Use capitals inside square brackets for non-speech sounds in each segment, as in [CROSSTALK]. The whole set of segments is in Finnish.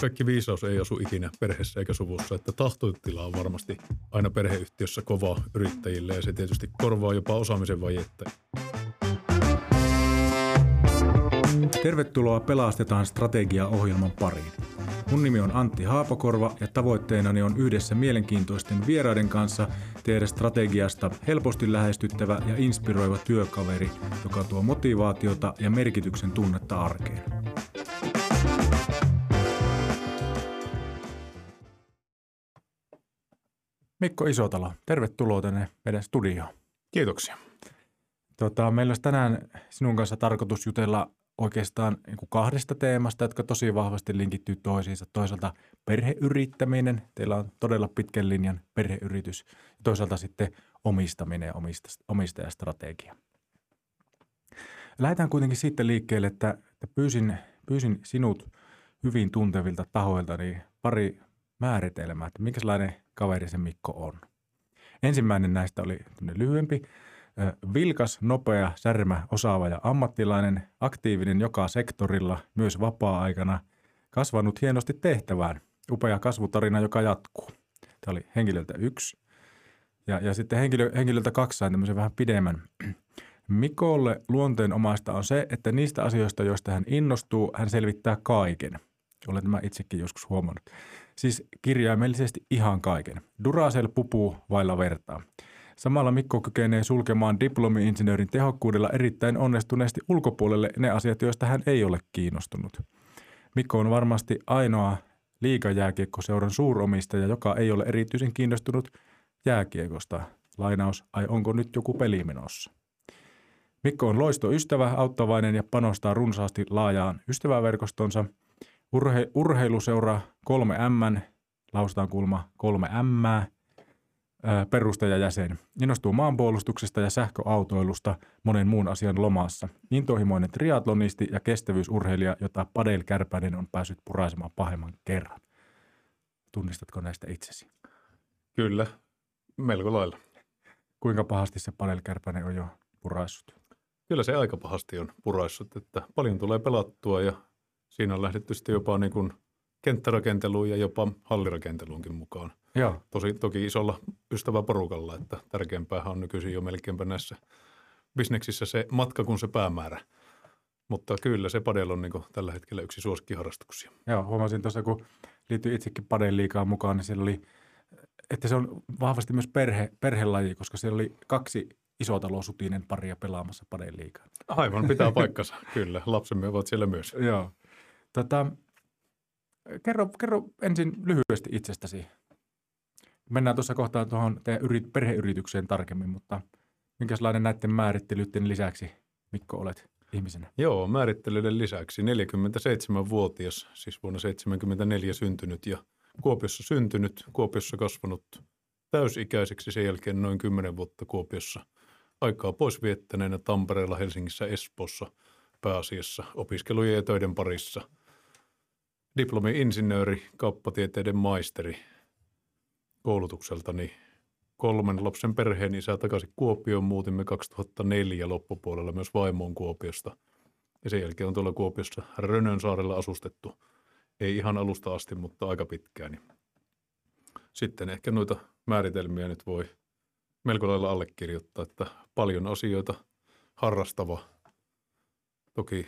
kaikki viisaus ei asu ikinä perheessä eikä suvussa, että tahtotila on varmasti aina perheyhtiössä kova yrittäjille ja se tietysti korvaa jopa osaamisen vajetta. Tervetuloa Pelastetaan strategia-ohjelman pariin. Mun nimi on Antti Haapakorva ja tavoitteenani on yhdessä mielenkiintoisten vieraiden kanssa tehdä strategiasta helposti lähestyttävä ja inspiroiva työkaveri, joka tuo motivaatiota ja merkityksen tunnetta arkeen. Mikko Isotalo, tervetuloa tänne meidän studioon. Kiitoksia. Tota, meillä olisi tänään sinun kanssa tarkoitus jutella oikeastaan niin kuin kahdesta teemasta, jotka tosi vahvasti linkittyy toisiinsa. Toisaalta perheyrittäminen, teillä on todella pitkän linjan perheyritys, ja toisaalta sitten omistaminen ja omistajastrategia. Lähdetään kuitenkin siitä liikkeelle, että, että pyysin, pyysin sinut hyvin tuntevilta tahoilta niin pari määritelmää, että minkälainen kaveri se Mikko on. Ensimmäinen näistä oli lyhyempi – Vilkas, nopea, särmä, osaava ja ammattilainen, aktiivinen joka sektorilla, myös vapaa-aikana, kasvanut hienosti tehtävään. Upea kasvutarina, joka jatkuu. Tämä oli henkilöltä yksi. Ja, ja sitten henkilö, henkilöltä kaksi sain tämmöisen vähän pidemmän. [CLEARS THROAT] Mikolle luonteenomaista on se, että niistä asioista, joista hän innostuu, hän selvittää kaiken. Olen tämä itsekin joskus huomannut. Siis kirjaimellisesti ihan kaiken. Duracell pupuu vailla vertaa. Samalla Mikko kykenee sulkemaan diplomi-insinöörin tehokkuudella erittäin onnistuneesti ulkopuolelle ne asiat, joista hän ei ole kiinnostunut. Mikko on varmasti ainoa liikajääkiekkoseuran suuromistaja, joka ei ole erityisen kiinnostunut jääkiekosta. Lainaus, ai onko nyt joku peli menossa? Mikko on loistoystävä, auttavainen ja panostaa runsaasti laajaan ystäväverkostonsa. Urhe- urheiluseura 3M, lausutaan kulma 3M, perustajajäsen. Innostuu maanpuolustuksesta ja sähköautoilusta monen muun asian lomassa. Intohimoinen triatlonisti ja kestävyysurheilija, jota Padel Kärpänen on päässyt puraisemaan pahemman kerran. Tunnistatko näistä itsesi? Kyllä, melko lailla. Kuinka pahasti se Padel Kärpänen on jo puraissut? Kyllä se aika pahasti on puraissut, että paljon tulee pelattua ja siinä on lähdetty sitten jopa niin kuin kenttärakenteluun ja jopa hallirakenteluunkin mukaan – Joo. Tosi, toki isolla ystäväporukalla, että tärkeämpää on nykyisin jo melkeinpä näissä bisneksissä se matka kuin se päämäärä. Mutta kyllä se padel on niin tällä hetkellä yksi suosikkiharrastuksia. Joo, huomasin tuossa, kun liittyi itsekin padel liikaa mukaan, niin siellä oli, että se on vahvasti myös perhe, perhelaji, koska siellä oli kaksi isotalousutinen paria pelaamassa padel liikaa. Aivan, pitää paikkansa, kyllä. Lapsemme ovat siellä myös. Joo. Tota, kerro, kerro ensin lyhyesti itsestäsi. Mennään tuossa kohtaa tuohon teidän yrit, perheyritykseen tarkemmin, mutta minkälainen näiden määrittelyiden lisäksi, Mikko, olet ihmisenä? Joo, määrittelyiden lisäksi 47-vuotias, siis vuonna 74 syntynyt ja Kuopiossa syntynyt, Kuopiossa kasvanut täysikäiseksi sen jälkeen noin 10 vuotta Kuopiossa. Aikaa pois viettäneenä Tampereella, Helsingissä, Espoossa pääasiassa opiskelujen ja töiden parissa. Diplomi-insinööri, kauppatieteiden maisteri – koulutukseltani kolmen lapsen perheen isä takaisin Kuopioon. Muutimme 2004 loppupuolella myös vaimoon Kuopiosta. Ja sen jälkeen on tuolla Kuopiossa Rönönsaarella asustettu. Ei ihan alusta asti, mutta aika pitkään. Sitten ehkä noita määritelmiä nyt voi melko lailla allekirjoittaa, että paljon asioita harrastava. Toki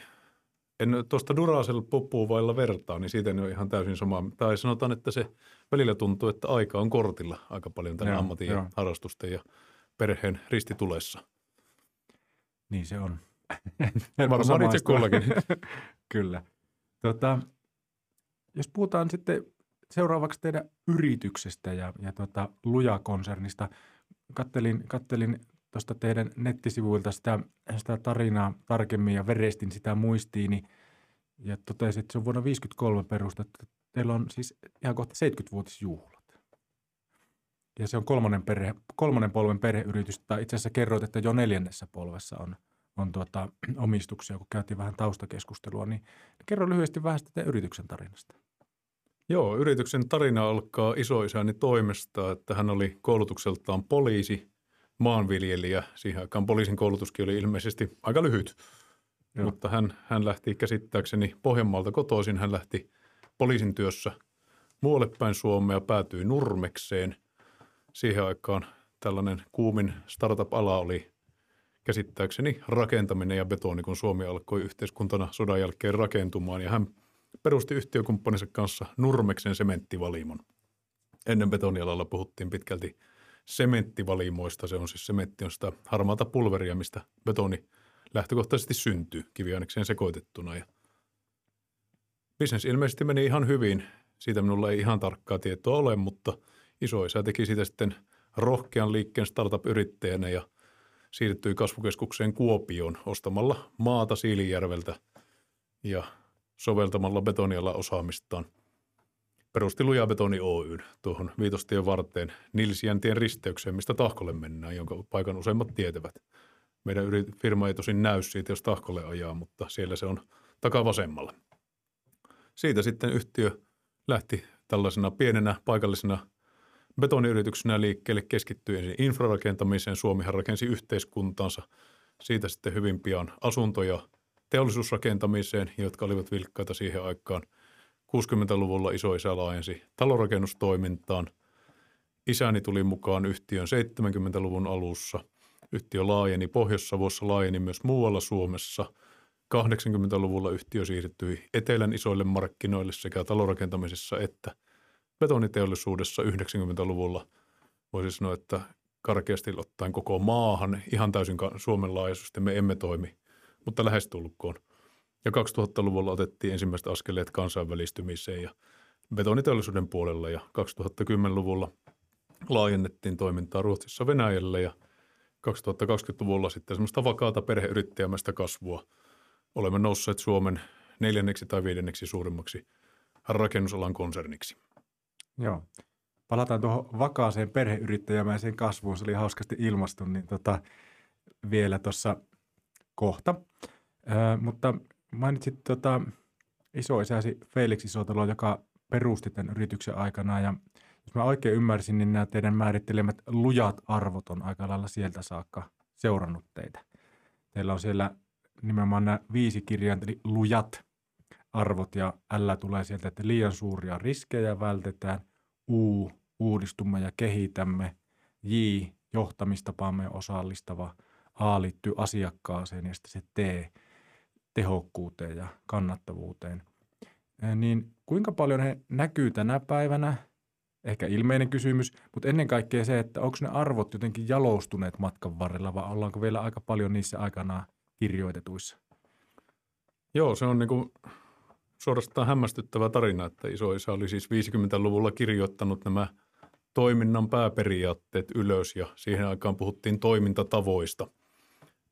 en tuosta Duracell puppuu vailla vertaa, niin siitä en ole ihan täysin sama. Tai sanotaan, että se välillä tuntuu, että aika on kortilla aika paljon tänne joo, ammatin joo. ja harrastusten ja perheen ristitulessa. Niin se on. [LAUGHS] Varmaan itse kullakin. [LAUGHS] Kyllä. Tota, jos puhutaan sitten seuraavaksi teidän yrityksestä ja, ja tota, Luja-konsernista. Kattelin, kattelin tuosta teidän nettisivuilta sitä, sitä tarinaa tarkemmin ja verestin sitä muistiini ja totesin, että se on vuonna 1953 perustettu. Teillä on siis ihan kohta 70-vuotisjuhlat. Ja se on kolmannen, perhe, kolmannen polven perheyritys, tai itse asiassa kerroit, että jo neljännessä polvessa on, on tuota, [CLEARS THROAT] omistuksia, kun käytiin vähän taustakeskustelua. Niin kerro lyhyesti vähän sitä yrityksen tarinasta. Joo, yrityksen tarina alkaa isoisäni toimesta, että hän oli koulutukseltaan poliisi – maanviljelijä. Siihen aikaan poliisin koulutuskin oli ilmeisesti aika lyhyt, Joo. mutta hän, hän lähti käsittääkseni Pohjanmaalta kotoisin. Hän lähti poliisin työssä muualle päin Suomea, päätyi Nurmekseen. Siihen aikaan tällainen kuumin startup-ala oli käsittääkseni rakentaminen ja betoni, kun Suomi alkoi yhteiskuntana sodan jälkeen rakentumaan. Ja hän perusti yhtiökumppaninsa kanssa Nurmeksen sementtivalimon. Ennen betonialalla puhuttiin pitkälti sementtivalimoista. Se on siis sementti on sitä harmaata pulveria, mistä betoni lähtökohtaisesti syntyy kiviainekseen sekoitettuna. Ja bisnes ilmeisesti meni ihan hyvin. Siitä minulla ei ihan tarkkaa tietoa ole, mutta isoisä teki siitä sitten rohkean liikkeen startup-yrittäjänä ja siirtyi kasvukeskukseen Kuopioon ostamalla maata Siilijärveltä ja soveltamalla betonialla osaamistaan – perusti Luja Betoni Oyn tuohon Viitostien varteen Nilsiäntien risteykseen, mistä Tahkolle mennään, jonka paikan useimmat tietävät. Meidän firma ei tosin näy siitä, jos Tahkolle ajaa, mutta siellä se on takavasemmalla. Siitä sitten yhtiö lähti tällaisena pienenä paikallisena betoniyrityksenä liikkeelle, keskittyi ensin infrarakentamiseen. Suomihan rakensi yhteiskuntaansa. Siitä sitten hyvin pian asuntoja teollisuusrakentamiseen, jotka olivat vilkkaita siihen aikaan – 60-luvulla isoisä laajensi talorakennustoimintaan. Isäni tuli mukaan yhtiön 70-luvun alussa. Yhtiö laajeni Pohjois-Savossa, laajeni myös muualla Suomessa. 80-luvulla yhtiö siirtyi etelän isoille markkinoille sekä talorakentamisessa että betoniteollisuudessa 90-luvulla. Voisi sanoa, että karkeasti ottaen koko maahan, ihan täysin Suomen laajuisesti me emme toimi, mutta lähestulkoon – ja 2000-luvulla otettiin ensimmäiset askeleet kansainvälistymiseen ja betoniteollisuuden puolella ja 2010-luvulla laajennettiin toimintaa Ruotsissa Venäjälle ja 2020-luvulla sitten semmoista vakaata perheyrittäjämästä kasvua. Olemme nousseet Suomen neljänneksi tai viidenneksi suurimmaksi rakennusalan konserniksi. Joo. Palataan tuohon vakaaseen perheyrittäjämäiseen kasvuun. Se oli hauskasti ilmastu, niin tota, vielä tuossa kohta. Ö, mutta mainitsit tota, isoisäsi Felix Isotalo, joka perusti tämän yrityksen aikana ja jos mä oikein ymmärsin, niin nämä teidän määrittelemät lujat arvot on aika lailla sieltä saakka seurannut teitä. Teillä on siellä nimenomaan nämä viisi kirjainta, eli lujat arvot ja L tulee sieltä, että liian suuria riskejä vältetään, U, uudistumme ja kehitämme, J, johtamistapaamme osallistava, A liittyy asiakkaaseen ja sitten se T, tehokkuuteen ja kannattavuuteen. Niin kuinka paljon he näkyy tänä päivänä? Ehkä ilmeinen kysymys, mutta ennen kaikkea se, että onko ne arvot jotenkin jalostuneet matkan varrella vai ollaanko vielä aika paljon niissä aikanaan kirjoitetuissa? Joo, se on niin kuin suorastaan hämmästyttävä tarina, että isoisa oli siis 50-luvulla kirjoittanut nämä toiminnan pääperiaatteet ylös ja siihen aikaan puhuttiin toimintatavoista –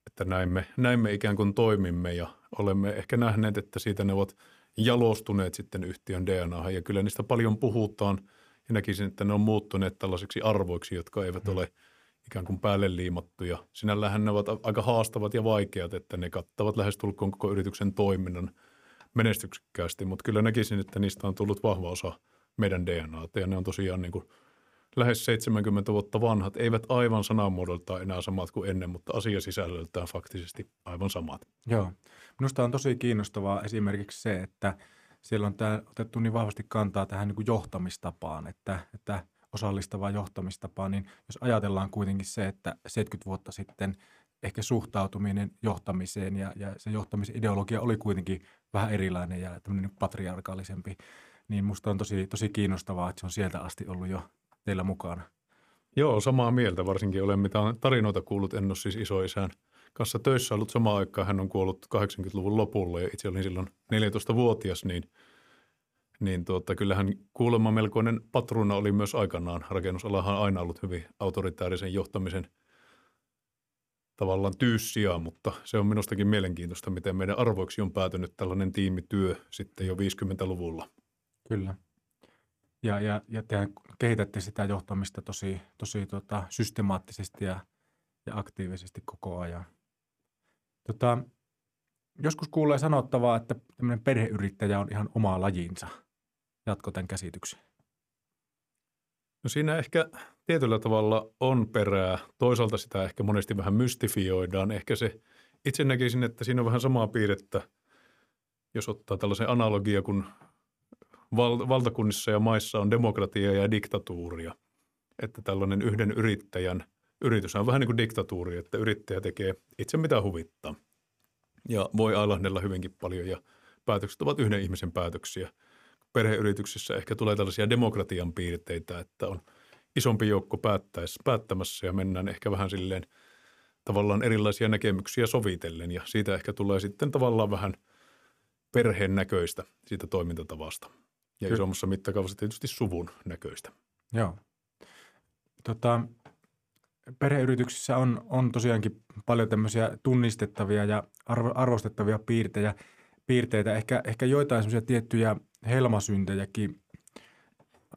että näin me, näin me ikään kuin toimimme ja olemme ehkä nähneet, että siitä ne ovat jalostuneet sitten yhtiön DNA ja kyllä niistä paljon puhutaan ja näkisin, että ne on muuttuneet tällaisiksi arvoiksi, jotka eivät mm. ole ikään kuin päälle liimattuja. Sinällähän ne ovat aika haastavat ja vaikeat, että ne kattavat lähestulkoon koko yrityksen toiminnan menestyksekkäästi, mutta kyllä näkisin, että niistä on tullut vahva osa meidän DNAta ja ne on tosiaan niin kuin – lähes 70 vuotta vanhat, eivät aivan sanamuodoltaan enää samat kuin ennen, mutta asiasisällöltään faktisesti aivan samat. Joo. Minusta on tosi kiinnostavaa esimerkiksi se, että siellä on tämä otettu niin vahvasti kantaa tähän niin kuin johtamistapaan, että, että osallistavaa johtamistapaa, niin jos ajatellaan kuitenkin se, että 70 vuotta sitten ehkä suhtautuminen johtamiseen ja, ja se johtamisideologia oli kuitenkin vähän erilainen ja tämmöinen patriarkaalisempi, niin musta on tosi, tosi kiinnostavaa, että se on sieltä asti ollut jo teillä mukana. Joo, samaa mieltä. Varsinkin olen mitään tarinoita kuullut. En ole siis isoisään kanssa töissä ollut samaan aikaan. Hän on kuollut 80-luvun lopulla ja itse olin silloin 14-vuotias, niin, niin tuota, kyllähän kuulemma melkoinen patruuna oli myös aikanaan. Rakennusalahan on aina ollut hyvin autoritäärisen johtamisen tavallaan tyyssiä, mutta se on minustakin mielenkiintoista, miten meidän arvoiksi on päätynyt tällainen tiimityö sitten jo 50-luvulla. Kyllä. Ja, ja, ja te kehitätte sitä johtamista tosi, tosi tota, systemaattisesti ja, ja aktiivisesti koko ajan. Tota, joskus kuulee sanottavaa, että tämmöinen perheyrittäjä on ihan oma lajinsa. Jatko tämän käsityksen. No siinä ehkä tietyllä tavalla on perää. Toisaalta sitä ehkä monesti vähän mystifioidaan. Ehkä se, itse näkisin, että siinä on vähän samaa piirrettä, jos ottaa tällaisen analogia, kun val- valtakunnissa ja maissa on demokratia ja diktatuuria. Että tällainen yhden yrittäjän yritys on vähän niin kuin diktatuuri, että yrittäjä tekee itse mitä huvittaa. Ja voi ailahdella hyvinkin paljon ja päätökset ovat yhden ihmisen päätöksiä. Perheyrityksissä ehkä tulee tällaisia demokratian piirteitä, että on isompi joukko päättämässä ja mennään ehkä vähän silleen tavallaan erilaisia näkemyksiä sovitellen ja siitä ehkä tulee sitten tavallaan vähän perheen näköistä siitä toimintatavasta. Ja Kyllä. isommassa mittakaavassa tietysti suvun näköistä. Joo. Tota, perheyrityksissä on, on tosiaankin paljon tämmöisiä tunnistettavia ja arvo, arvostettavia piirteitä, piirteitä. Ehkä, ehkä joitain semmoisia tiettyjä helmasyntejäkin,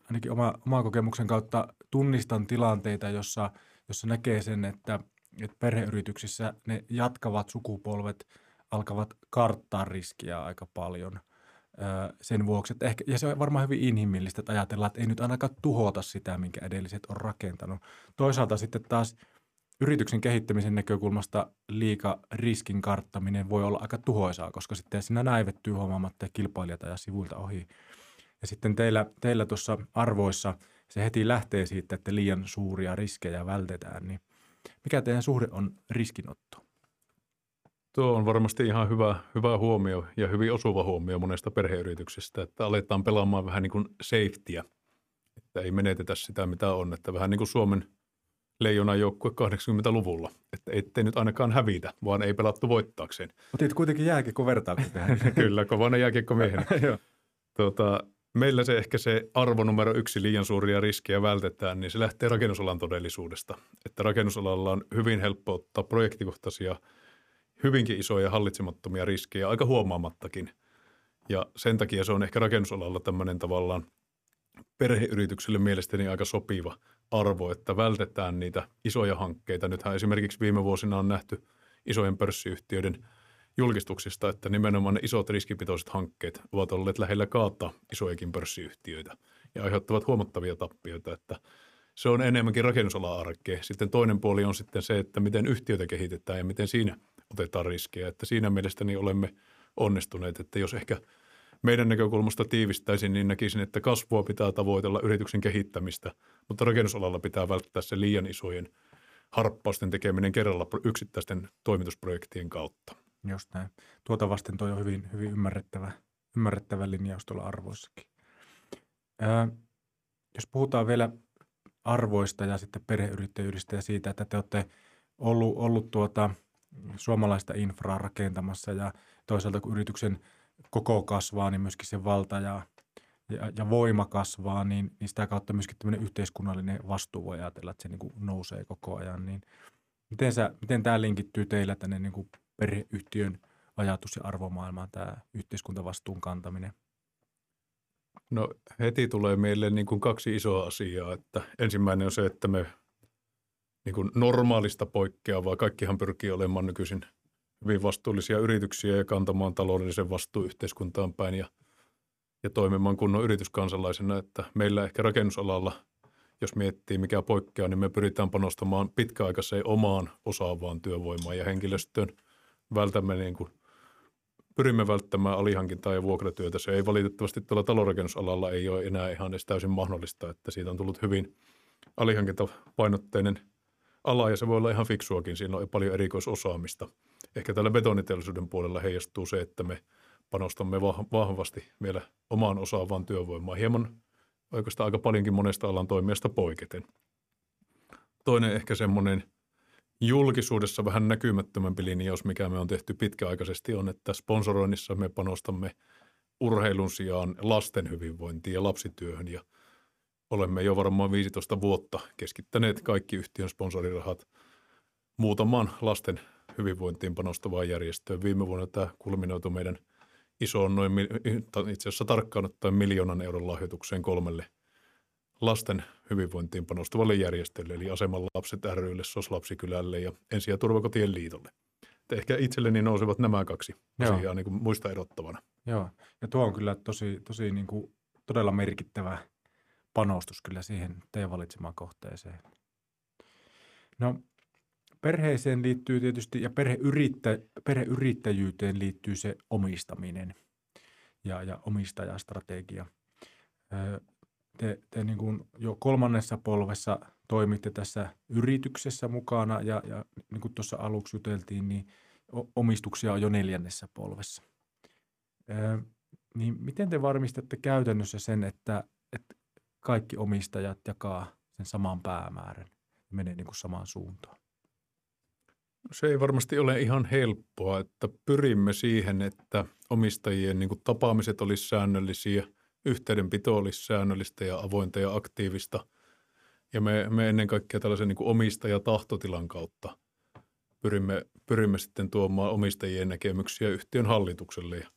ainakin oma, oma kokemuksen kautta tunnistan tilanteita, jossa, jossa näkee sen, että, että perheyrityksissä ne jatkavat sukupolvet alkavat karttaa riskiä aika paljon – sen vuoksi, että ehkä, ja se on varmaan hyvin inhimillistä, että ajatellaan, että ei nyt ainakaan tuhota sitä, minkä edelliset on rakentanut. Toisaalta sitten taas yrityksen kehittämisen näkökulmasta liika riskin karttaminen voi olla aika tuhoisaa, koska sitten siinä näivettyy huomaamatta ja kilpailijat ajaa sivuilta ohi. Ja sitten teillä, teillä tuossa arvoissa se heti lähtee siitä, että liian suuria riskejä vältetään, niin mikä teidän suhde on riskinotto? Tuo on varmasti ihan hyvä, hyvä huomio ja hyvin osuva huomio monesta perheyrityksestä, että aletaan pelaamaan vähän niin kuin safetyä, että ei menetetä sitä, mitä on. Että vähän niin kuin Suomen leijonan joukkue 80-luvulla, että ettei nyt ainakaan hävitä, vaan ei pelattu voittaakseen. Otit kuitenkin jääkiekko tähän. [LAUGHS] Kyllä, kovana jääkiekko miehen. [LAUGHS] tuota, meillä se ehkä se arvo numero yksi liian suuria riskejä vältetään, niin se lähtee rakennusalan todellisuudesta. Että rakennusalalla on hyvin helppo ottaa projektikohtaisia – hyvinkin isoja hallitsemattomia riskejä, aika huomaamattakin. Ja sen takia se on ehkä rakennusalalla tämmöinen tavallaan perheyritykselle mielestäni aika sopiva arvo, että vältetään niitä isoja hankkeita. Nythän esimerkiksi viime vuosina on nähty isojen pörssiyhtiöiden julkistuksista, että nimenomaan ne isot riskipitoiset hankkeet ovat olleet lähellä kaata isojakin pörssiyhtiöitä ja aiheuttavat huomattavia tappioita, että se on enemmänkin rakennusala-arkea. Sitten toinen puoli on sitten se, että miten yhtiötä kehitetään ja miten siinä otetaan riskejä. Että siinä mielestäni olemme onnistuneet, että jos ehkä meidän näkökulmasta tiivistäisin, niin näkisin, että kasvua pitää tavoitella yrityksen kehittämistä, mutta rakennusalalla pitää välttää se liian isojen harppausten tekeminen kerralla yksittäisten toimitusprojektien kautta. Just näin. Tuota vasten tuo on hyvin, hyvin ymmärrettävä, ymmärrettävä linjaus tuolla arvoissakin. Ää, jos puhutaan vielä arvoista ja sitten perheyrittäjyydestä ja siitä, että te olette ollut, ollut tuota – suomalaista infraa rakentamassa ja toisaalta kun yrityksen koko kasvaa, niin myöskin se valta ja, ja, ja voima kasvaa, niin, niin sitä kautta myöskin tämmöinen yhteiskunnallinen vastuu voi ajatella, että se niin kuin nousee koko ajan. Niin miten, sä, miten tämä linkittyy teillä tänne niin kuin perheyhtiön ajatus- ja arvomaailmaan, tämä yhteiskuntavastuun kantaminen? No heti tulee meille niin kuin kaksi isoa asiaa. Että ensimmäinen on se, että me niin kuin normaalista poikkeavaa. Kaikkihan pyrkii olemaan nykyisin hyvin vastuullisia yrityksiä ja kantamaan taloudellisen vastuun yhteiskuntaan päin ja, ja toimimaan kunnon yrityskansalaisena. Että meillä ehkä rakennusalalla, jos miettii mikä poikkeaa, niin me pyritään panostamaan pitkäaikaiseen omaan osaavaan työvoimaan ja henkilöstöön. Vältämme niin kuin, pyrimme välttämään alihankintaa ja vuokratyötä. Se ei valitettavasti tuolla talorakennusalalla ei ole enää ihan edes täysin mahdollista, että siitä on tullut hyvin alihankintapainotteinen – ala ja se voi olla ihan fiksuakin. Siinä on paljon erikoisosaamista. Ehkä tällä betoniteollisuuden puolella heijastuu se, että me panostamme vahvasti vielä omaan osaavaan työvoimaan. Hieman oikeastaan aika paljonkin monesta alan toimijasta poiketen. Toinen ehkä semmoinen julkisuudessa vähän näkymättömämpi linjaus, mikä me on tehty pitkäaikaisesti, on, että sponsoroinnissa me panostamme urheilun sijaan lasten hyvinvointiin ja lapsityöhön ja – olemme jo varmaan 15 vuotta keskittäneet kaikki yhtiön sponsorirahat muutamaan lasten hyvinvointiin panostavaan järjestöön. Viime vuonna tämä kulminoitu meidän isoon noin, itse asiassa tarkkaan ottaen miljoonan euron lahjoitukseen kolmelle lasten hyvinvointiin panostavalle järjestölle, eli Aseman lapset rylle, SOS Lapsikylälle ja Ensi- ja turvakotien liitolle. Että ehkä itselleni nousevat nämä kaksi Joo. asiaa niin kuin muista erottavana. Joo, ja tuo on kyllä tosi, tosi niin kuin todella merkittävä – panostus kyllä siihen teidän valitsemaan kohteeseen. No perheeseen liittyy tietysti ja perheyrittä, perheyrittäjyyteen liittyy se omistaminen ja, ja omistajastrategia. te, te niin kuin jo kolmannessa polvessa toimitte tässä yrityksessä mukana ja, ja niin kuin tuossa aluksi juteltiin, niin omistuksia on jo neljännessä polvessa. Niin miten te varmistatte käytännössä sen, että, että kaikki omistajat jakaa sen saman päämäärän ja menee niin kuin samaan suuntaan? Se ei varmasti ole ihan helppoa, että pyrimme siihen, että omistajien niin kuin tapaamiset olisi säännöllisiä, yhteydenpito olisi säännöllistä ja avointa ja aktiivista. Ja me, me ennen kaikkea tällaisen niin kuin omistajatahtotilan kautta pyrimme, pyrimme sitten tuomaan omistajien näkemyksiä yhtiön hallitukselle. Ja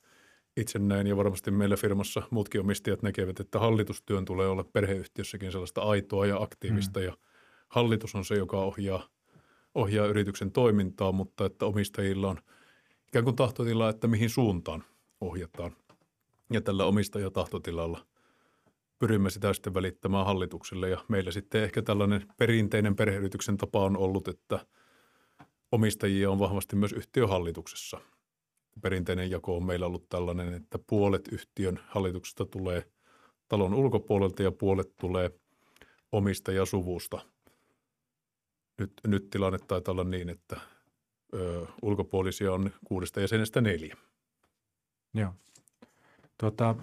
itse näin ja varmasti meillä firmassa muutkin omistajat näkevät, että hallitustyön tulee olla perheyhtiössäkin sellaista aitoa ja aktiivista mm. ja hallitus on se, joka ohjaa, ohjaa yrityksen toimintaa, mutta että omistajilla on ikään kuin tahtotila, että mihin suuntaan ohjataan. Ja tällä omistajatahtotilalla pyrimme sitä sitten välittämään hallitukselle ja meillä sitten ehkä tällainen perinteinen perheyrityksen tapa on ollut, että omistajia on vahvasti myös yhtiöhallituksessa – perinteinen jako on meillä ollut tällainen, että puolet yhtiön hallituksesta tulee talon ulkopuolelta ja puolet tulee omistajasuvusta. Nyt, nyt tilanne taitaa olla niin, että ö, ulkopuolisia on kuudesta jäsenestä neljä. Joo. Tuota,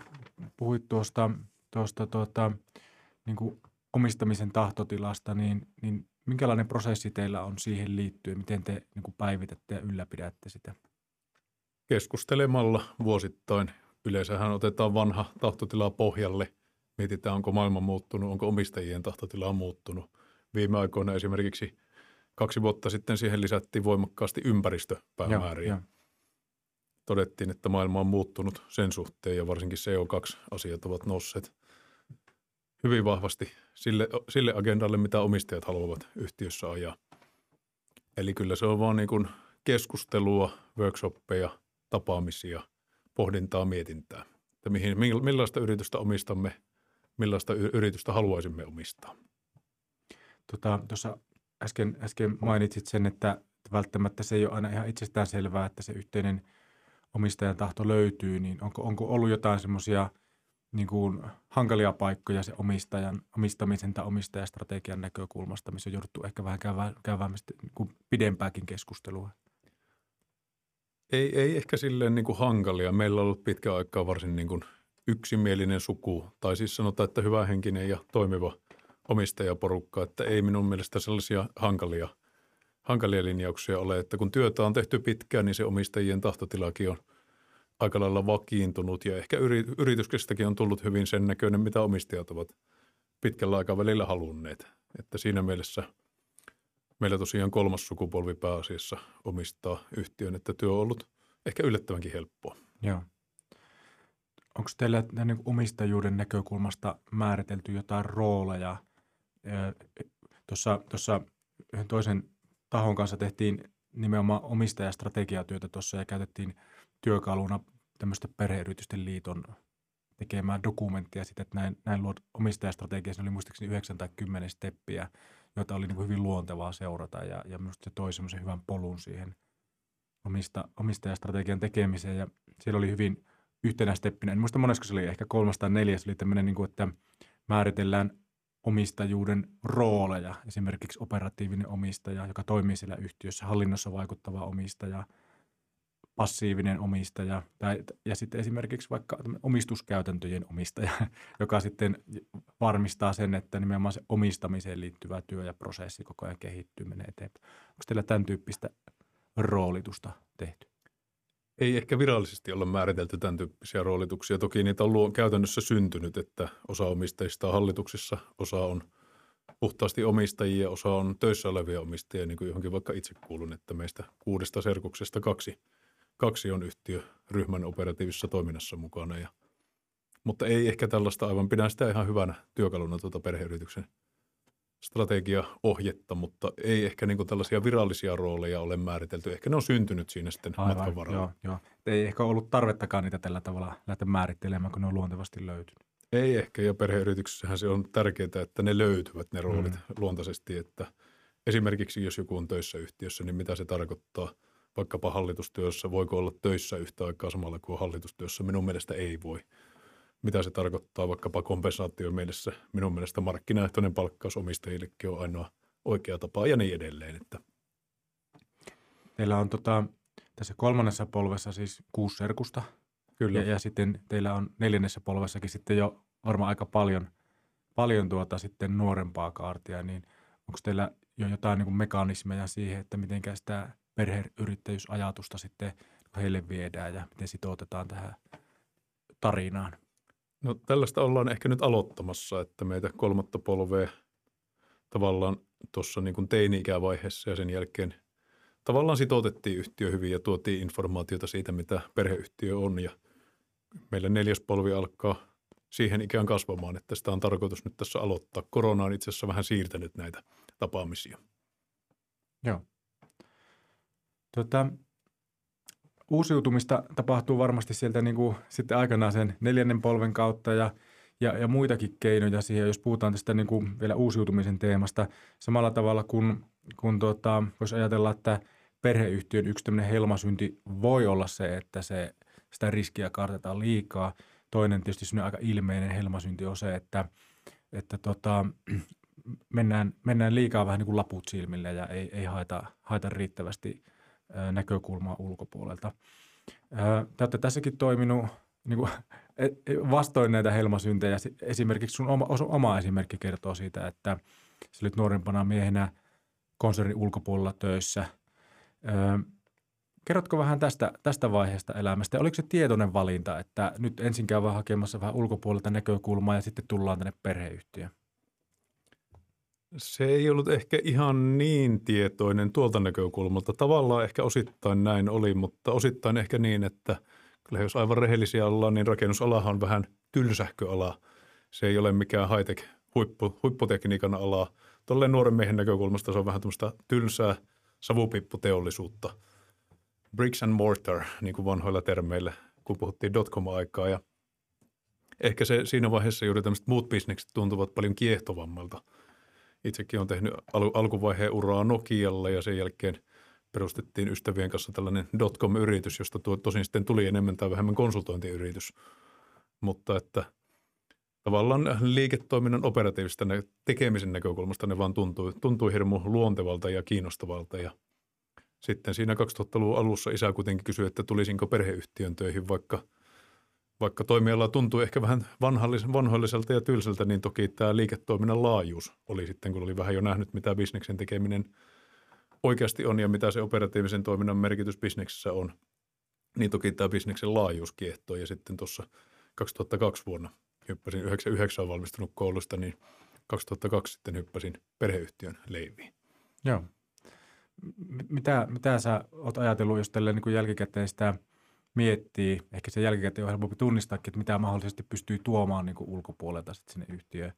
puhuit tuosta, tuosta tuota, niin kuin omistamisen tahtotilasta, niin, niin minkälainen prosessi teillä on siihen liittyen? Miten te niin kuin päivitätte ja ylläpidätte sitä? Keskustelemalla vuosittain. Yleensähän otetaan vanha tahtotila pohjalle, mietitään onko maailma muuttunut, onko omistajien tahtotila muuttunut. Viime aikoina esimerkiksi kaksi vuotta sitten siihen lisättiin voimakkaasti ympäristöpäämääriä. Ja. Todettiin, että maailma on muuttunut sen suhteen ja varsinkin CO2-asiat ovat nousseet hyvin vahvasti sille, sille agendalle, mitä omistajat haluavat yhtiössä ajaa. Eli kyllä se on vaan niin kuin keskustelua, workshoppeja – tapaamisia, pohdintaa, mietintää. Että mihin, millaista yritystä omistamme, millaista yritystä haluaisimme omistaa. Tota, tuossa äsken, äsken mainitsit sen, että välttämättä se ei ole aina ihan itsestään selvää, että se yhteinen omistajan tahto löytyy, niin onko, onko ollut jotain semmoisia niin kuin hankalia paikkoja se omistajan, omistamisen tai omistajastrategian näkökulmasta, missä on jouduttu ehkä vähän käymään, käymään niin pidempääkin keskustelua? Ei, ei ehkä silleen niin kuin hankalia. Meillä on ollut pitkä aikaa varsin niin kuin yksimielinen suku, tai siis sanotaan, että hyvähenkinen ja toimiva omistajaporukka, että ei minun mielestä sellaisia hankalia, hankalia linjauksia ole, että kun työtä on tehty pitkään, niin se omistajien tahtotilakin on aika lailla vakiintunut ja ehkä yrityksestäkin on tullut hyvin sen näköinen, mitä omistajat ovat pitkällä aikavälillä halunneet. Että siinä mielessä – meillä tosiaan kolmas sukupolvi pääasiassa omistaa yhtiön, että työ on ollut ehkä yllättävänkin helppoa. Joo. Onko teillä niin omistajuuden näkökulmasta määritelty jotain rooleja? Tuossa, toisen tahon kanssa tehtiin nimenomaan omistajastrategiatyötä tuossa ja käytettiin työkaluna tämmöistä perheyritysten liiton tekemään dokumenttia sitten, että näin, näin luot omistajastrategiassa, oli muistaakseni 9 tai 10 steppiä, joita oli niin kuin hyvin luontevaa seurata ja, ja minusta se toi semmoisen hyvän polun siihen omista, omistajastrategian tekemiseen ja siellä oli hyvin yhtenä steppinä, en muista monesko se oli, ehkä kolmas tai neljäs, oli tämmöinen, niin kuin, että määritellään omistajuuden rooleja, esimerkiksi operatiivinen omistaja, joka toimii siellä yhtiössä, hallinnossa vaikuttava omistaja – passiivinen omistaja tai, ja sitten esimerkiksi vaikka omistuskäytäntöjen omistaja, [LAUGHS] joka sitten varmistaa sen, että nimenomaan se omistamiseen liittyvä työ ja prosessi koko ajan kehittyy, menee eteenpäin. Onko teillä tämän tyyppistä roolitusta tehty? Ei ehkä virallisesti olla määritelty tämän tyyppisiä roolituksia. Toki niitä on käytännössä syntynyt, että osa omistajista on hallituksessa, osa on puhtaasti omistajia, osa on töissä olevia omistajia, niin kuin johonkin vaikka itse kuulun, että meistä kuudesta serkuksesta kaksi – kaksi on yhtiöryhmän operatiivisessa toiminnassa mukana. Ja, mutta ei ehkä tällaista aivan, pidän sitä ihan hyvänä työkaluna tuota perheyrityksen strategiaohjetta, mutta ei ehkä niin tällaisia virallisia rooleja ole määritelty. Ehkä ne on syntynyt siinä sitten Aivan, matkan varrella. Joo, joo. Ei ehkä ollut tarvettakaan niitä tällä tavalla lähteä määrittelemään, kun ne on luontevasti löytynyt. Ei ehkä, ja perheyrityksessähän se on tärkeää, että ne löytyvät ne roolit mm. luontaisesti, että esimerkiksi jos joku on töissä yhtiössä, niin mitä se tarkoittaa – vaikkapa hallitustyössä, voiko olla töissä yhtä aikaa samalla kuin hallitustyössä? Minun mielestä ei voi. mitä se tarkoittaa vaikkapa kompensaatio mielessä. Minun mielestä markkinaehtoinen palkkaus omistajillekin on ainoa oikea tapa ja niin edelleen. Että. Teillä on tota, tässä kolmannessa polvessa siis kuusi serkusta. Kyllä. Ja, ja sitten teillä on neljännessä polvessakin sitten jo varmaan aika paljon, paljon tuota sitten nuorempaa kaartia, niin onko teillä jo jotain niin kuin mekanismeja siihen, että miten sitä perheyrittäjyysajatusta sitten heille viedään ja miten sitoutetaan tähän tarinaan? No tällaista ollaan ehkä nyt aloittamassa, että meitä kolmatta polvea tavallaan tuossa niin teini-ikävaiheessa ja sen jälkeen tavallaan sitoutettiin yhtiö hyvin ja tuotiin informaatiota siitä, mitä perheyhtiö on ja meillä neljäs polvi alkaa siihen ikään kasvamaan, että sitä on tarkoitus nyt tässä aloittaa. Korona on itse asiassa vähän siirtänyt näitä tapaamisia. Joo. Tota, uusiutumista tapahtuu varmasti sieltä niin kuin sitten aikanaan sen neljännen polven kautta ja, ja, ja muitakin keinoja siihen, jos puhutaan tästä niin kuin vielä uusiutumisen teemasta. Samalla tavalla kuin kun tota, voisi ajatella, että perheyhtiön yksi tämmöinen helmasynti voi olla se, että se, sitä riskiä kartetaan liikaa. Toinen tietysti aika ilmeinen helmasynti on se, että, että tota, mennään, mennään liikaa vähän niin kuin laput silmille ja ei, ei haeta, haeta riittävästi näkökulmaa ulkopuolelta. Te olette tässäkin toiminut niin kuin, e, e, vastoin näitä helmasyntejä. Esimerkiksi sun oma, oma esimerkki kertoo siitä, että sä olit nuorempana miehenä konsernin ulkopuolella töissä. Kerrotko vähän tästä, tästä vaiheesta elämästä? Oliko se tietoinen valinta, että nyt ensin käydään hakemassa vähän ulkopuolelta näkökulmaa ja sitten tullaan tänne perheyhtiöön? Se ei ollut ehkä ihan niin tietoinen tuolta näkökulmalta. Tavallaan ehkä osittain näin oli, mutta osittain ehkä niin, että kyllä jos aivan rehellisiä ollaan, niin rakennusalahan on vähän tylsähköala. Se ei ole mikään high-tech huippu, huipputekniikan alaa. Tolleen nuoren miehen näkökulmasta se on vähän tämmöistä tylsää savupipputeollisuutta. Bricks and mortar, niin kuin vanhoilla termeillä, kun puhuttiin dotcom-aikaa. Ja ehkä se siinä vaiheessa juuri tämmöiset muut bisnekset tuntuvat paljon kiehtovammalta – Itsekin olen tehnyt al- alkuvaiheen uraa Nokialle ja sen jälkeen perustettiin ystävien kanssa tällainen dotcom-yritys, josta tuo, tosin sitten tuli enemmän tai vähemmän konsultointiyritys. Mutta että tavallaan liiketoiminnan operatiivista tekemisen näkökulmasta ne vaan tuntui, tuntui hirmu luontevalta ja kiinnostavalta. Ja sitten siinä 2000-luvun alussa isä kuitenkin kysyi, että tulisinko perheyhtiön töihin, vaikka – vaikka toimiala tuntuu ehkä vähän vanhoilliselta ja tylsältä, niin toki tämä liiketoiminnan laajuus oli sitten, kun oli vähän jo nähnyt, mitä bisneksen tekeminen oikeasti on ja mitä se operatiivisen toiminnan merkitys bisneksessä on. Niin toki tämä bisneksen laajuus kiehtoo ja sitten tuossa 2002 vuonna hyppäsin 99 valmistunut koulusta, niin 2002 sitten hyppäsin perheyhtiön leiviin. Joo. Mitä, mitä sä oot ajatellut, jos tällä niin jälkikäteen sitä – miettii, ehkä se jälkikäteen on helpompi tunnistaakin, että mitä mahdollisesti pystyy tuomaan niin kuin ulkopuolelta sitten sinne yhtiöön,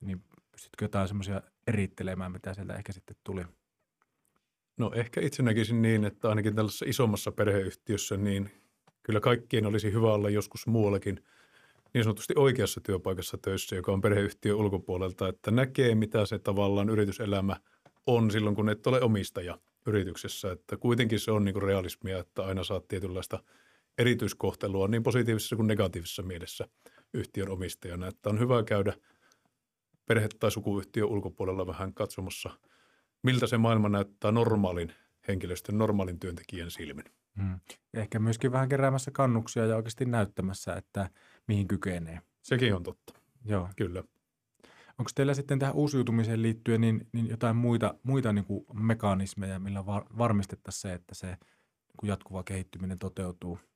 niin pystytkö jotain semmoisia erittelemään, mitä sieltä ehkä sitten tuli? No ehkä itse näkisin niin, että ainakin tällaisessa isommassa perheyhtiössä, niin kyllä kaikkien olisi hyvä olla joskus muuallakin niin sanotusti oikeassa työpaikassa töissä, joka on perheyhtiö ulkopuolelta, että näkee, mitä se tavallaan yrityselämä on silloin, kun et ole omistaja yrityksessä. Että kuitenkin se on niin kuin realismia, että aina saat tietynlaista – erityiskohtelua niin positiivisessa kuin negatiivisessa mielessä yhtiön omistajana. Että on hyvä käydä perhe- tai sukuyhtiön ulkopuolella vähän katsomassa, miltä se maailma näyttää normaalin henkilöstön, normaalin työntekijän silmin. Hmm. Ehkä myöskin vähän keräämässä kannuksia ja oikeasti näyttämässä, että mihin kykenee. Sekin on totta. Joo. Kyllä. Onko teillä sitten tähän uusiutumiseen liittyen niin, niin jotain muita, muita niin kuin mekanismeja, millä var, varmistettaisiin se, että se niin jatkuva kehittyminen toteutuu –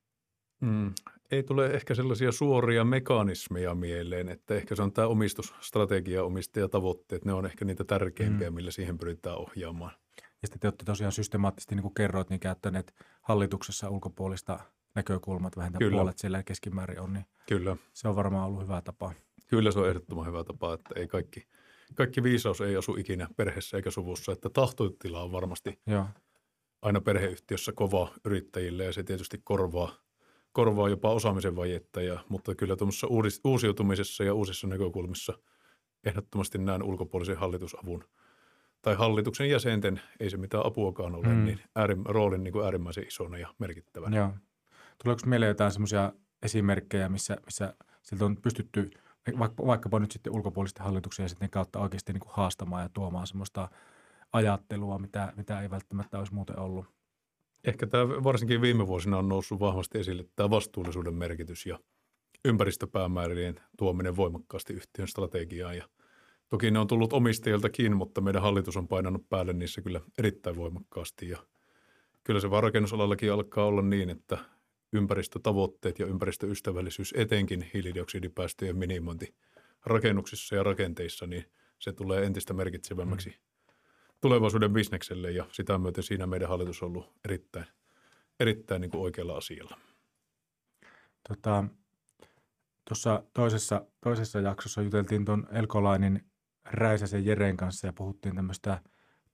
Mm. Ei tule ehkä sellaisia suoria mekanismeja mieleen, että ehkä se on tämä omistusstrategia, omistajatavoitteet, ne on ehkä niitä tärkeimpiä, mm. millä siihen pyritään ohjaamaan. Ja sitten te olette tosiaan systemaattisesti, niin kuin kerroit, niin käyttäneet hallituksessa ulkopuolista näkökulmat, vähintään Kyllä. puolet siellä keskimäärin on, niin Kyllä. se on varmaan ollut hyvä tapa. Kyllä se on ehdottoman hyvä tapa, että ei kaikki, kaikki viisaus ei asu ikinä perheessä eikä suvussa, että tahtotila on varmasti Joo. aina perheyhtiössä kova yrittäjille ja se tietysti korvaa – korvaa jopa osaamisen vajetta, ja, mutta kyllä tuommoisessa uusiutumisessa ja uusissa näkökulmissa ehdottomasti näen ulkopuolisen hallitusavun tai hallituksen jäsenten, ei se mitään apuakaan ole, mm. niin äärim, roolin niin kuin äärimmäisen isona ja merkittävänä. Joo. Tuleeko mieleen jotain semmoisia esimerkkejä, missä, missä sieltä on pystytty vaikka, vaikkapa nyt sitten ulkopuolisten hallituksia sitten kautta oikeasti niin kuin haastamaan ja tuomaan semmoista ajattelua, mitä, mitä ei välttämättä olisi muuten ollut. Ehkä tämä varsinkin viime vuosina on noussut vahvasti esille tämä vastuullisuuden merkitys ja ympäristöpäämäärien tuominen voimakkaasti yhtiön strategiaan. Ja toki ne on tullut omistajiltakin, mutta meidän hallitus on painanut päälle niissä kyllä erittäin voimakkaasti. Ja kyllä se rakennusalallakin alkaa olla niin, että ympäristötavoitteet ja ympäristöystävällisyys, etenkin hiilidioksidipäästöjen minimointi rakennuksissa ja rakenteissa, niin se tulee entistä merkitsevämmäksi mm. Tulevaisuuden bisnekselle ja sitä myöten siinä meidän hallitus on ollut erittäin, erittäin niin kuin oikealla asialla. Tota, tuossa toisessa, toisessa jaksossa juteltiin tuon Elkolainin Räisäsen Jeren kanssa ja puhuttiin tämmöistä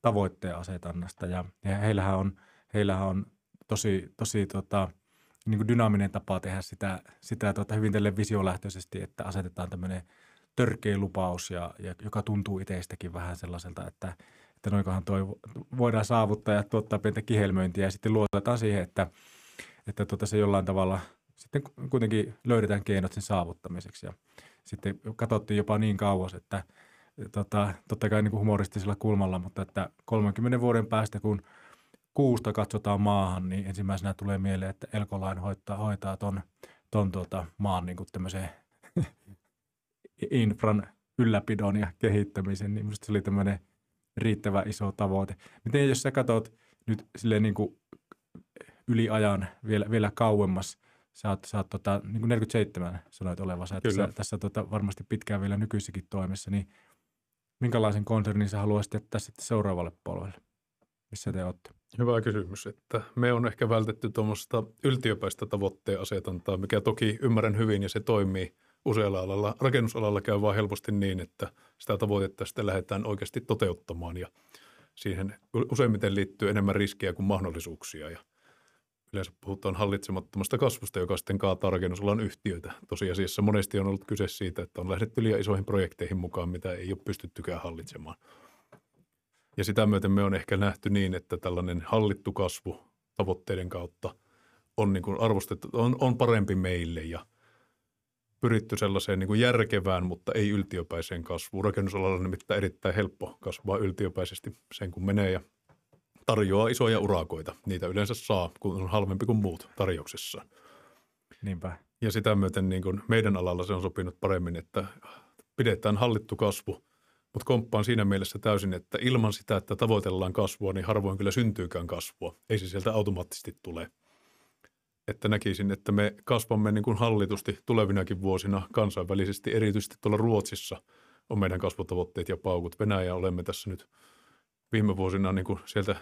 tavoitteen asetannasta ja, ja heillähän on, heillähän on tosi, tosi tota, – niin kuin dynaaminen tapa tehdä sitä, sitä tuota, hyvin tälle visiolähtöisesti, että asetetaan tämmöinen törkeä lupaus, ja, ja, joka tuntuu itsestäkin vähän sellaiselta, että, että noinkohan toi voidaan saavuttaa ja tuottaa pientä kihelmöintiä ja sitten luotetaan siihen, että, että tuota, se jollain tavalla sitten kuitenkin löydetään keinot sen saavuttamiseksi. Ja sitten katsottiin jopa niin kauas, että tota, totta kai niin kuin humoristisella kulmalla, mutta että 30 vuoden päästä, kun – kuusta katsotaan maahan, niin ensimmäisenä tulee mieleen, että Elkolain hoitaa, hoitaa ton, ton tuota maan niin tämmöisen [LAUGHS] infran ylläpidon ja kehittämisen, niin se oli tämmöinen riittävä iso tavoite. Miten jos sä katsot nyt silleen niin kuin yli ajan vielä, vielä kauemmas, sä oot, sä oot tota, niin kuin 47 sanoit olevansa, että Kyllä. sä, tässä tota, varmasti pitkään vielä nykyissäkin toimessa, niin minkälaisen konsernin sä haluaisit jättää sitten seuraavalle polvelle? Missä te olette? Hyvä kysymys, että me on ehkä vältetty tuommoista yltiöpäistä tavoitteen asetantaa, mikä toki ymmärrän hyvin ja se toimii usealla alalla. Rakennusalalla käy vaan helposti niin, että sitä tavoitetta sitten lähdetään oikeasti toteuttamaan ja siihen useimmiten liittyy enemmän riskejä kuin mahdollisuuksia ja yleensä puhutaan hallitsemattomasta kasvusta, joka sitten kaataa rakennusalan yhtiöitä. Tosiasiassa monesti on ollut kyse siitä, että on lähdetty liian isoihin projekteihin mukaan, mitä ei ole pystyttykään hallitsemaan – ja sitä myöten me on ehkä nähty niin, että tällainen hallittu kasvu tavoitteiden kautta on, niin kuin arvostettu, on, on parempi meille ja pyritty sellaiseen niin kuin järkevään, mutta ei yltiöpäiseen kasvuun. Rakennusalalla on nimittäin erittäin helppo kasvaa yltiöpäisesti sen kun menee ja tarjoaa isoja urakoita. Niitä yleensä saa, kun on halvempi kuin muut tarjouksessaan. Niinpä. Ja sitä myöten niin kuin meidän alalla se on sopinut paremmin, että pidetään hallittu kasvu – mutta komppaan siinä mielessä täysin, että ilman sitä, että tavoitellaan kasvua, niin harvoin kyllä syntyykään kasvua. Ei se sieltä automaattisesti tule. Että näkisin, että me kasvamme niin kuin hallitusti tulevinakin vuosina kansainvälisesti, erityisesti tuolla Ruotsissa on meidän kasvutavoitteet ja paukut. Venäjä olemme tässä nyt viime vuosina niin kuin sieltä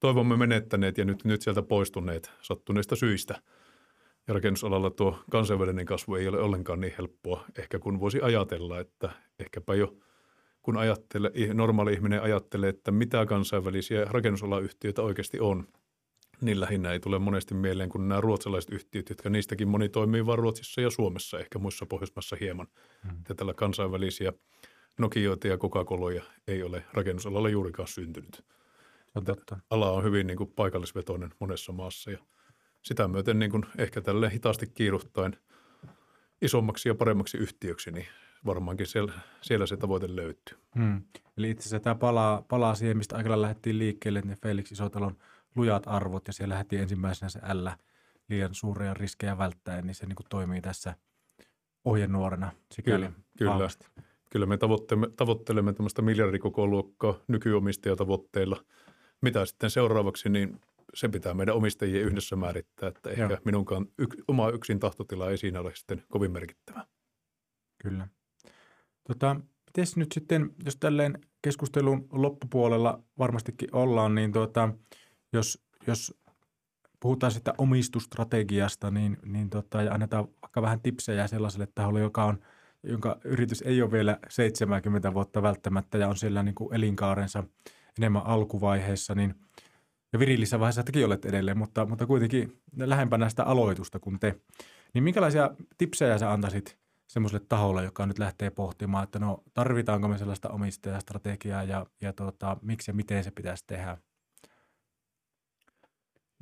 toivomme menettäneet ja nyt, nyt sieltä poistuneet sattuneista syistä. Ja rakennusalalla tuo kansainvälinen kasvu ei ole ollenkaan niin helppoa, ehkä kun voisi ajatella, että ehkäpä jo – kun ajattelee, normaali ihminen ajattelee, että mitä kansainvälisiä rakennusalayhtiöitä oikeasti on, niin lähinnä ei tule monesti mieleen kuin nämä ruotsalaiset yhtiöt, jotka niistäkin moni toimii vain Ruotsissa ja Suomessa, ehkä muissa Pohjoismaissa hieman. Että tällä kansainvälisiä Nokioita ja Coca-Coloja ei ole rakennusalalla juurikaan syntynyt. On totta. Ala on hyvin niin kuin paikallisvetoinen monessa maassa ja sitä myöten niin kuin ehkä tälle hitaasti kiiruhtain isommaksi ja paremmaksi yhtiöksi, niin varmaankin siellä, siellä se tavoite löytyy. Hmm. Eli itse asiassa tämä palaa, palaa siihen, mistä aikalla lähdettiin liikkeelle, että ne Felix Isotalon lujat arvot ja siellä lähti ensimmäisenä se L liian suuria riskejä välttäen, niin se niin kuin toimii tässä ohjenuorena sikäli kyllä, kyllä. Kyllä me tavoittelemme, tavoittelemme tämmöistä miljardikokoluokkaa nykyomistajatavoitteilla. Mitä sitten seuraavaksi, niin se pitää meidän omistajien yhdessä määrittää, että ehkä Joo. minunkaan yk, oma yksin tahtotila ei siinä ole sitten kovin merkittävä. Kyllä. Tota, miten nyt sitten, jos tälleen keskustelun loppupuolella varmastikin ollaan, niin tuota, jos, jos puhutaan sitä omistustrategiasta, niin, niin tota, ja annetaan vaikka vähän tipsejä sellaiselle taholle, joka on, jonka yritys ei ole vielä 70 vuotta välttämättä ja on siellä niin kuin elinkaarensa enemmän alkuvaiheessa, niin ja virillisessä vaiheessa tekin olet edelleen, mutta, mutta kuitenkin lähempänä sitä aloitusta kuin te. Niin minkälaisia tipsejä sä antaisit semmoiselle taholle, joka nyt lähtee pohtimaan, että no tarvitaanko me sellaista omistajastrategiaa ja, ja tota, miksi ja miten se pitäisi tehdä?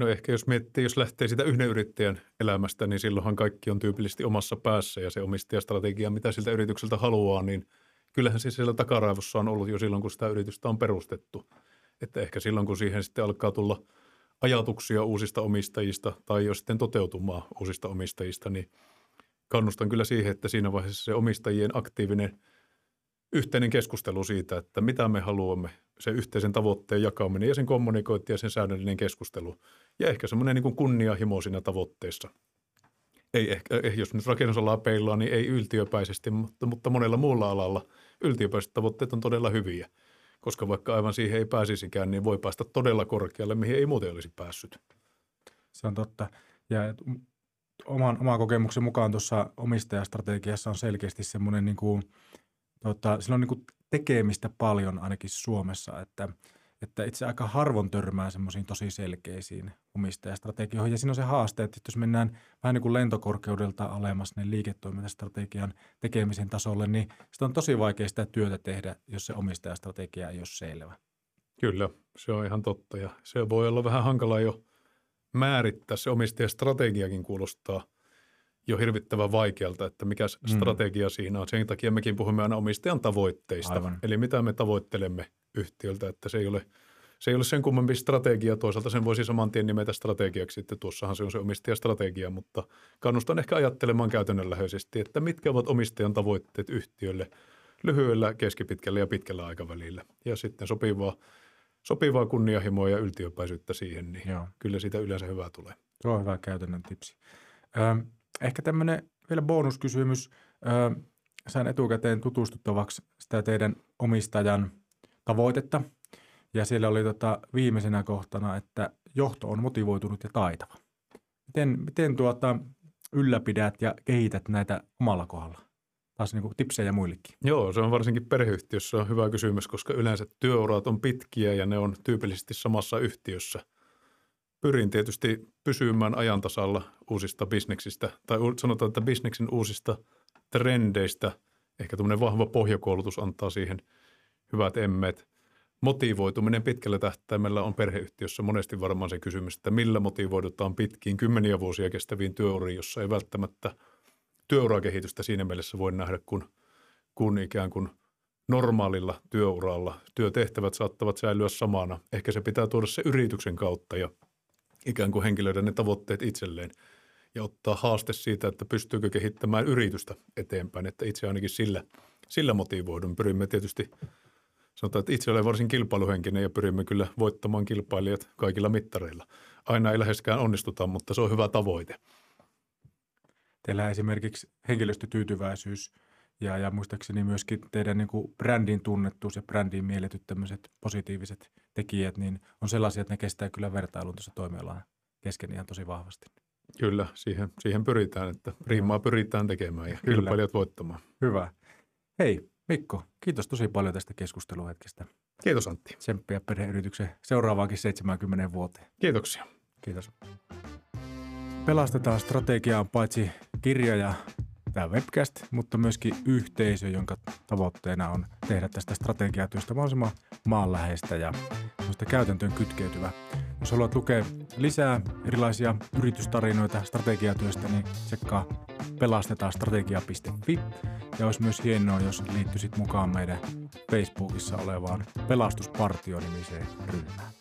No ehkä jos miettii, jos lähtee sitä yhden yrittäjän elämästä, niin silloinhan kaikki on tyypillisesti omassa päässä ja se omistajastrategia, mitä siltä yritykseltä haluaa, niin kyllähän se siellä takaraivossa on ollut jo silloin, kun sitä yritystä on perustettu. Että ehkä silloin, kun siihen sitten alkaa tulla ajatuksia uusista omistajista tai jos sitten toteutumaan uusista omistajista, niin kannustan kyllä siihen, että siinä vaiheessa se omistajien aktiivinen yhteinen keskustelu siitä, että mitä me haluamme, se yhteisen tavoitteen jakaminen ja sen kommunikointi ja sen säännöllinen keskustelu. Ja ehkä semmoinen niin kunnianhimo siinä tavoitteessa. Ei ehkä, eh, jos nyt rakennusalaa peilaa, niin ei yltiöpäisesti, mutta, mutta monella muulla alalla yltiöpäiset tavoitteet on todella hyviä. Koska vaikka aivan siihen ei pääsisikään, niin voi päästä todella korkealle, mihin ei muuten olisi päässyt. Se on totta. Ja oman, oman kokemuksen mukaan tuossa omistajastrategiassa on selkeästi semmoinen, niin kuin, tota, sillä on niin tekemistä paljon ainakin Suomessa, että, että itse aika harvoin törmää semmoisiin tosi selkeisiin omistajastrategioihin. Ja siinä on se haaste, että jos mennään vähän niin kuin lentokorkeudelta alemmas ne liiketoimintastrategian tekemisen tasolle, niin sitä on tosi vaikea sitä työtä tehdä, jos se omistajastrategia ei ole selvä. Kyllä, se on ihan totta ja se voi olla vähän hankala jo määrittää. Se omistajastrategiakin kuulostaa jo hirvittävän vaikealta, että mikä mm. strategia siinä on. Sen takia mekin puhumme aina omistajan tavoitteista. Aivan. Eli mitä me tavoittelemme yhtiöltä, että se ei ole, se ei ole sen kummempi strategia. Toisaalta sen voisi saman tien nimetä strategiaksi, että tuossahan se on se omistajastrategia, mutta kannustan ehkä ajattelemaan käytännönläheisesti, että mitkä ovat omistajan tavoitteet yhtiölle lyhyellä, keskipitkällä ja pitkällä aikavälillä. Ja sitten sopivaa sopivaa kunnianhimoa ja yltiöpäisyyttä siihen, niin Joo. kyllä siitä yleensä hyvää tulee. Se on hyvä käytännön tipsi. Ö, ehkä tämmöinen vielä bonuskysymys. Ö, sain etukäteen tutustuttavaksi sitä teidän omistajan tavoitetta. Ja siellä oli tota viimeisenä kohtana, että johto on motivoitunut ja taitava. Miten, miten tuota, ylläpidät ja kehität näitä omalla kohdalla? taas niin kuin tipsejä muillekin? Joo, se on varsinkin perheyhtiössä hyvä kysymys, koska yleensä työurat on pitkiä ja ne on tyypillisesti samassa yhtiössä. Pyrin tietysti pysymään ajantasalla uusista bisneksistä, tai sanotaan, että bisneksin uusista trendeistä. Ehkä tämmöinen vahva pohjakoulutus antaa siihen hyvät emmet. Motivoituminen pitkällä tähtäimellä on perheyhtiössä monesti varmaan se kysymys, että millä motivoidutaan pitkiin kymmeniä vuosia kestäviin työuriin, jossa ei välttämättä – työurakehitystä siinä mielessä voi nähdä, kun, kun ikään kuin normaalilla työuralla työtehtävät saattavat säilyä samana. Ehkä se pitää tuoda se yrityksen kautta ja ikään kuin henkilöiden ne tavoitteet itselleen ja ottaa haaste siitä, että pystyykö kehittämään yritystä eteenpäin, että itse ainakin sillä, sillä motivoidun. Pyrimme tietysti, sanotaan, että itse olen varsin kilpailuhenkinen ja pyrimme kyllä voittamaan kilpailijat kaikilla mittareilla. Aina ei läheskään onnistuta, mutta se on hyvä tavoite. Teillä esimerkiksi henkilöstötyytyväisyys ja, ja muistaakseni myöskin teidän niin kuin brändin tunnettuus ja brändiin mielletyt tämmöiset positiiviset tekijät, niin on sellaisia, että ne kestää kyllä vertailun tuossa toimialan kesken ihan tosi vahvasti. Kyllä, siihen, siihen pyritään, että riimaa pyritään tekemään ja kyllä. kilpailijat voittamaan. Hyvä. Hei Mikko, kiitos tosi paljon tästä keskusteluhetkestä. Kiitos Antti. Tsemppiä perheyrityksen seuraavaankin 70 vuoteen. Kiitoksia. Kiitos. Pelastetaan strategiaa paitsi kirja ja tämä webcast, mutta myöskin yhteisö, jonka tavoitteena on tehdä tästä strategiatyöstä mahdollisimman maanläheistä ja käytäntöön kytkeytyvä. Jos haluat lukea lisää erilaisia yritystarinoita strategiatyöstä, niin tsekkaa pelastetaan strategia.fi. Ja olisi myös hienoa, jos liittyisit mukaan meidän Facebookissa olevaan Pelastuspartio-nimiseen ryhmään.